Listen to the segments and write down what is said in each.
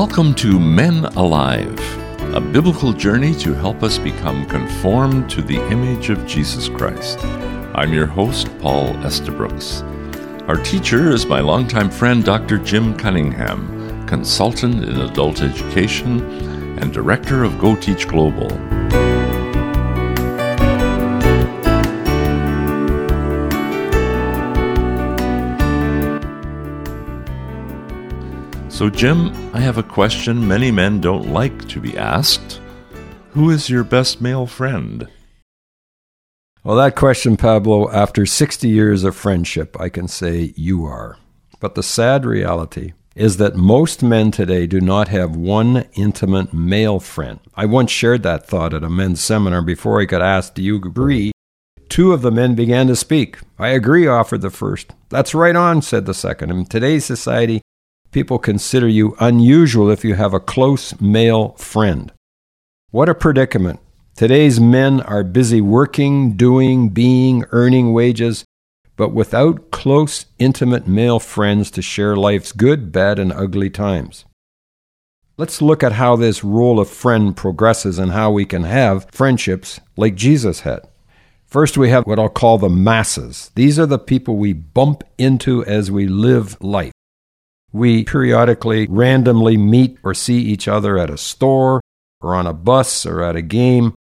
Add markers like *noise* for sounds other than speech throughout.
Welcome to Men Alive, a biblical journey to help us become conformed to the image of Jesus Christ. I'm your host, Paul Estabrooks. Our teacher is my longtime friend, Dr. Jim Cunningham, consultant in adult education and director of Go Teach Global. So, Jim, I have a question many men don't like to be asked. Who is your best male friend? Well, that question, Pablo, after 60 years of friendship, I can say you are. But the sad reality is that most men today do not have one intimate male friend. I once shared that thought at a men's seminar before I could ask, Do you agree? Two of the men began to speak. I agree, offered the first. That's right on, said the second. In today's society, people consider you unusual if you have a close male friend. What a predicament. Today's men are busy working, doing, being, earning wages, but without close, intimate male friends to share life's good, bad, and ugly times. Let's look at how this role of friend progresses and how we can have friendships like Jesus had. First, we have what I'll call the masses. These are the people we bump into as we live life. We periodically randomly meet or see each other at a store or on a bus or at a game.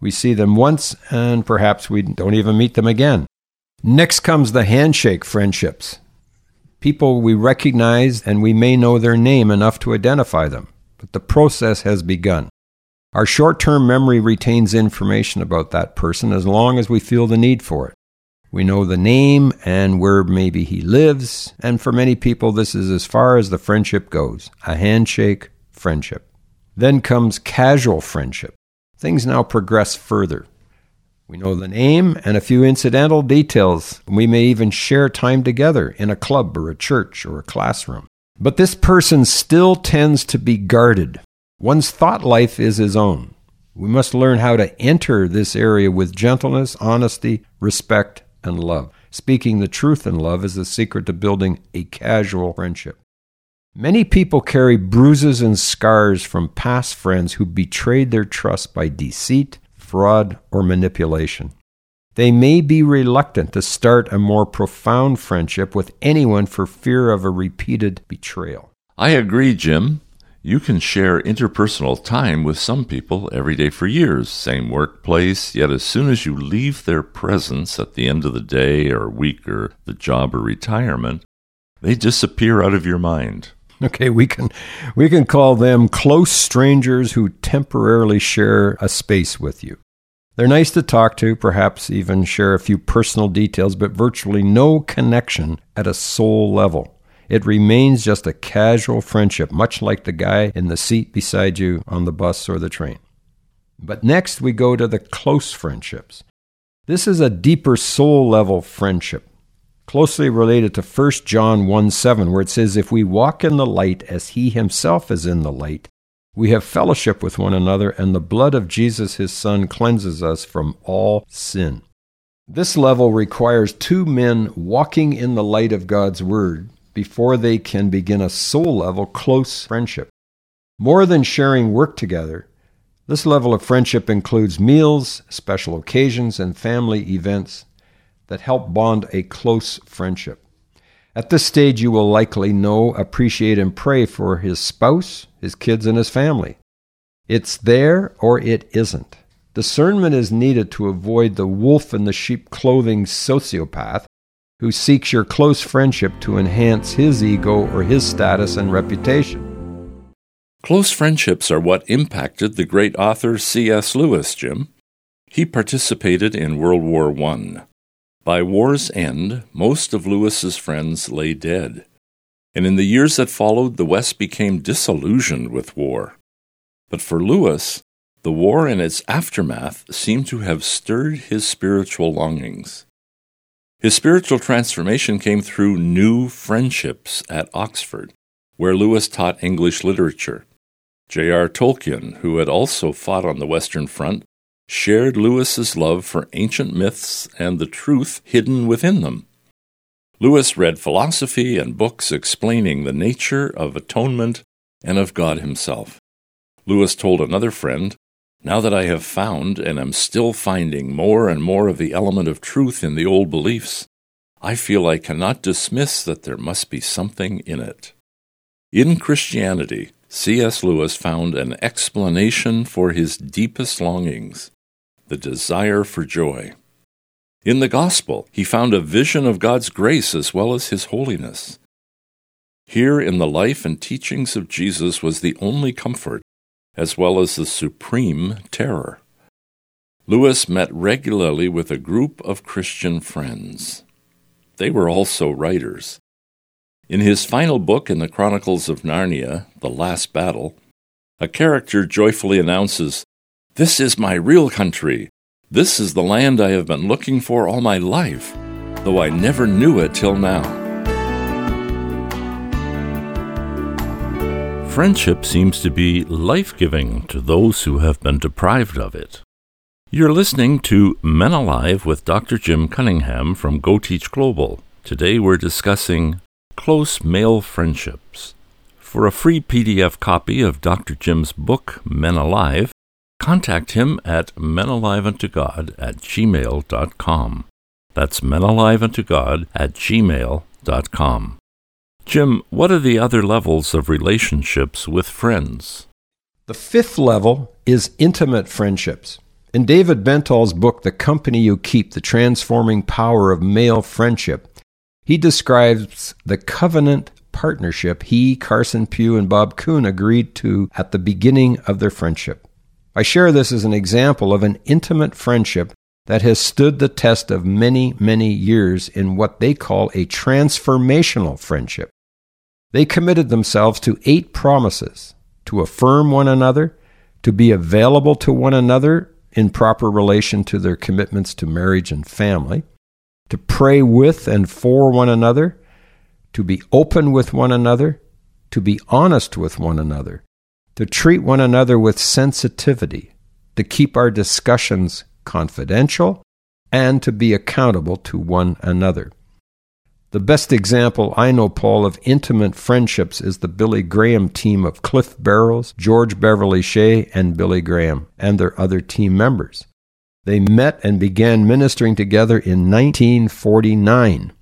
We see them once and perhaps we don't even meet them again. Next comes the handshake friendships. People we recognize and we may know their name enough to identify them, but the process has begun. Our short term memory retains information about that person as long as we feel the need for it. We know the name and where maybe he lives, and for many people, this is as far as the friendship goes a handshake friendship. Then comes casual friendship. Things now progress further. We know the name and a few incidental details. We may even share time together in a club or a church or a classroom. But this person still tends to be guarded. One's thought life is his own. We must learn how to enter this area with gentleness, honesty, respect, and love. Speaking the truth in love is the secret to building a casual friendship. Many people carry bruises and scars from past friends who betrayed their trust by deceit, fraud, or manipulation. They may be reluctant to start a more profound friendship with anyone for fear of a repeated betrayal. I agree, Jim. You can share interpersonal time with some people every day for years, same workplace, yet as soon as you leave their presence at the end of the day or week or the job or retirement, they disappear out of your mind. Okay, we can we can call them close strangers who temporarily share a space with you. They're nice to talk to, perhaps even share a few personal details, but virtually no connection at a soul level. It remains just a casual friendship, much like the guy in the seat beside you on the bus or the train. But next we go to the close friendships. This is a deeper soul level friendship, closely related to 1 John 1 7, where it says, If we walk in the light as he himself is in the light, we have fellowship with one another, and the blood of Jesus his Son cleanses us from all sin. This level requires two men walking in the light of God's Word before they can begin a soul level close friendship. More than sharing work together, this level of friendship includes meals, special occasions, and family events that help bond a close friendship. At this stage, you will likely know, appreciate, and pray for his spouse, his kids, and his family. It's there or it isn't. Discernment is needed to avoid the wolf in the sheep clothing sociopath who seeks your close friendship to enhance his ego or his status and reputation. Close friendships are what impacted the great author C.S. Lewis, Jim. He participated in World War I. By war's end, most of Lewis's friends lay dead. And in the years that followed, the West became disillusioned with war. But for Lewis, the war and its aftermath seemed to have stirred his spiritual longings. His spiritual transformation came through new friendships at Oxford, where Lewis taught English literature. J.R. Tolkien, who had also fought on the Western Front, shared Lewis's love for ancient myths and the truth hidden within them. Lewis read philosophy and books explaining the nature of atonement, and of God Himself. Lewis told another friend, Now that I have found and am still finding more and more of the element of truth in the old beliefs, I feel I cannot dismiss that there must be something in it. In Christianity, C.S. Lewis found an explanation for his deepest longings the desire for joy. In the Gospel, he found a vision of God's grace as well as his holiness. Here in the life and teachings of Jesus was the only comfort, as well as the supreme terror. Lewis met regularly with a group of Christian friends. They were also writers. In his final book in the Chronicles of Narnia, The Last Battle, a character joyfully announces, This is my real country. This is the land I have been looking for all my life, though I never knew it till now. Friendship seems to be life giving to those who have been deprived of it. You're listening to Men Alive with Dr. Jim Cunningham from Go Teach Global. Today we're discussing close male friendships. For a free PDF copy of Dr. Jim's book, Men Alive, contact him at menaliveuntogod at gmail.com. That's menaliveuntogod at gmail.com. Jim, what are the other levels of relationships with friends? The fifth level is intimate friendships. In David Bentall's book, The Company You Keep The Transforming Power of Male Friendship, he describes the covenant partnership he, Carson Pue, and Bob Kuhn agreed to at the beginning of their friendship. I share this as an example of an intimate friendship that has stood the test of many, many years in what they call a transformational friendship. They committed themselves to eight promises to affirm one another, to be available to one another in proper relation to their commitments to marriage and family, to pray with and for one another, to be open with one another, to be honest with one another, to treat one another with sensitivity, to keep our discussions confidential, and to be accountable to one another. The best example I know, Paul, of intimate friendships is the Billy Graham team of Cliff Barrows, George Beverly Shea, and Billy Graham, and their other team members. They met and began ministering together in 1949.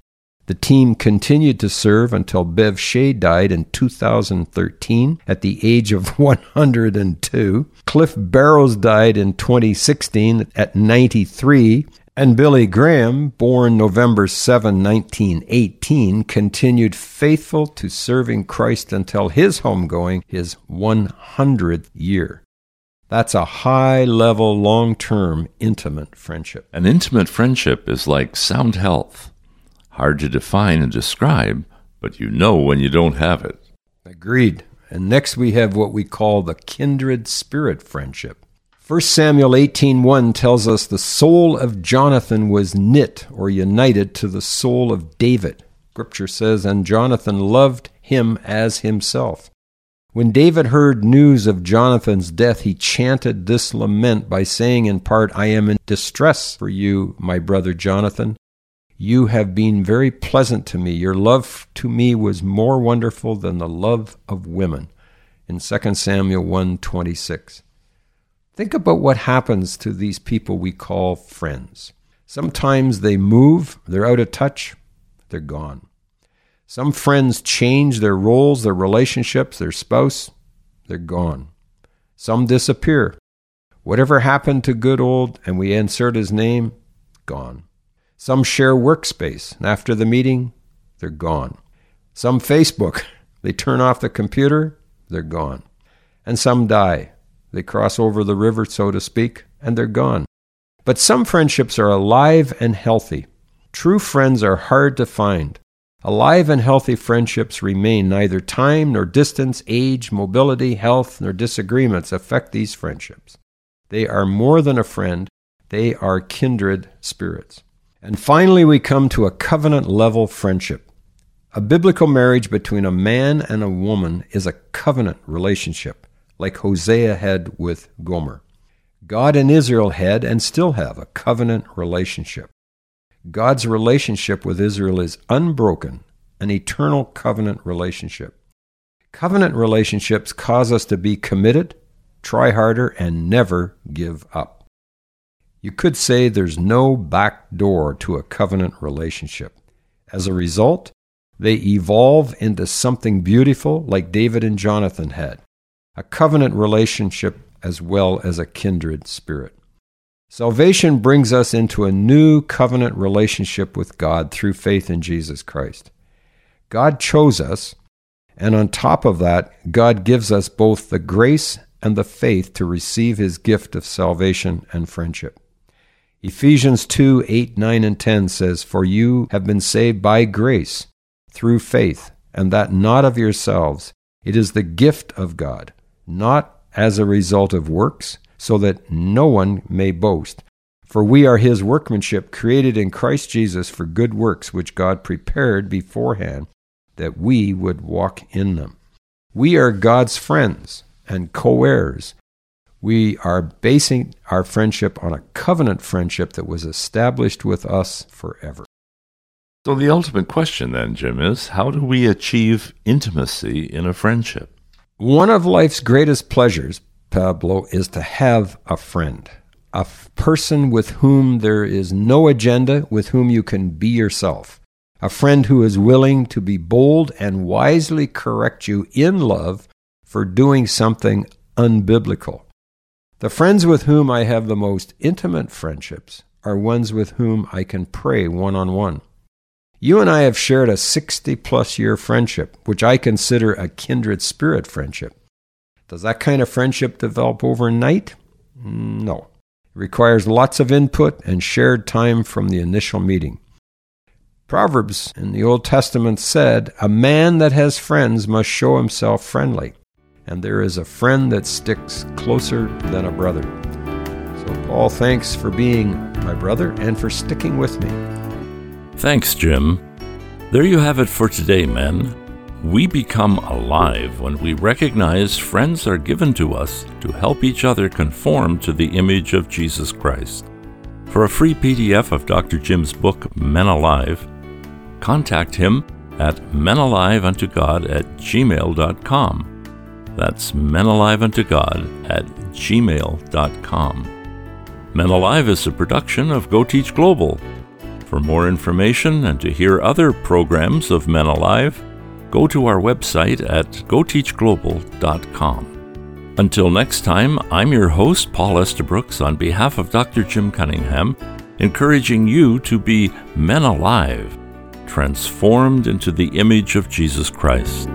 The team continued to serve until Bev Shea died in 2013 at the age of *laughs* 102. Cliff Barrows died in 2016 at 93. And Billy Graham, born November 7, 1918, continued faithful to serving Christ until his homegoing, his 100th year. That's a high level, long term, intimate friendship. An intimate friendship is like sound health hard to define and describe, but you know when you don't have it. Agreed. And next we have what we call the kindred spirit friendship. 1 Samuel 18:1 tells us the soul of Jonathan was knit or united to the soul of David. Scripture says and Jonathan loved him as himself. When David heard news of Jonathan's death, he chanted this lament by saying in part, I am in distress for you, my brother Jonathan. You have been very pleasant to me. Your love to me was more wonderful than the love of women. In 2 Samuel 1:26. Think about what happens to these people we call friends. Sometimes they move, they're out of touch, they're gone. Some friends change their roles, their relationships, their spouse, they're gone. Some disappear. Whatever happened to good old, and we insert his name, gone. Some share workspace, and after the meeting, they're gone. Some Facebook, they turn off the computer, they're gone. And some die. They cross over the river, so to speak, and they're gone. But some friendships are alive and healthy. True friends are hard to find. Alive and healthy friendships remain. Neither time nor distance, age, mobility, health, nor disagreements affect these friendships. They are more than a friend, they are kindred spirits. And finally, we come to a covenant level friendship. A biblical marriage between a man and a woman is a covenant relationship, like Hosea had with Gomer. God and Israel had and still have a covenant relationship. God's relationship with Israel is unbroken, an eternal covenant relationship. Covenant relationships cause us to be committed, try harder, and never give up. You could say there's no back door to a covenant relationship. As a result, they evolve into something beautiful like David and Jonathan had a covenant relationship as well as a kindred spirit. Salvation brings us into a new covenant relationship with God through faith in Jesus Christ. God chose us, and on top of that, God gives us both the grace and the faith to receive his gift of salvation and friendship. Ephesians 2 8, 9, and 10 says, For you have been saved by grace through faith, and that not of yourselves. It is the gift of God, not as a result of works so that no one may boast. For we are his workmanship, created in Christ Jesus for good works, which God prepared beforehand that we would walk in them. We are God's friends and co heirs. We are basing our friendship on a covenant friendship that was established with us forever. So, the ultimate question then, Jim, is how do we achieve intimacy in a friendship? One of life's greatest pleasures, Pablo, is to have a friend, a f- person with whom there is no agenda, with whom you can be yourself, a friend who is willing to be bold and wisely correct you in love for doing something unbiblical. The friends with whom I have the most intimate friendships are ones with whom I can pray one on one. You and I have shared a 60 plus year friendship, which I consider a kindred spirit friendship. Does that kind of friendship develop overnight? No. It requires lots of input and shared time from the initial meeting. Proverbs in the Old Testament said, A man that has friends must show himself friendly, and there is a friend that sticks closer than a brother. So, Paul, thanks for being my brother and for sticking with me. Thanks, Jim. There you have it for today, men. We become alive when we recognize friends are given to us to help each other conform to the image of Jesus Christ. For a free PDF of Dr. Jim's book, Men Alive, contact him at menaliveuntogod at gmail.com. That's menaliveuntogod at gmail.com. Men Alive is a production of Go Teach Global. For more information and to hear other programs of Men Alive, go to our website at goteachglobal.com. Until next time, I'm your host, Paul Estabrooks, on behalf of Dr. Jim Cunningham, encouraging you to be men alive, transformed into the image of Jesus Christ.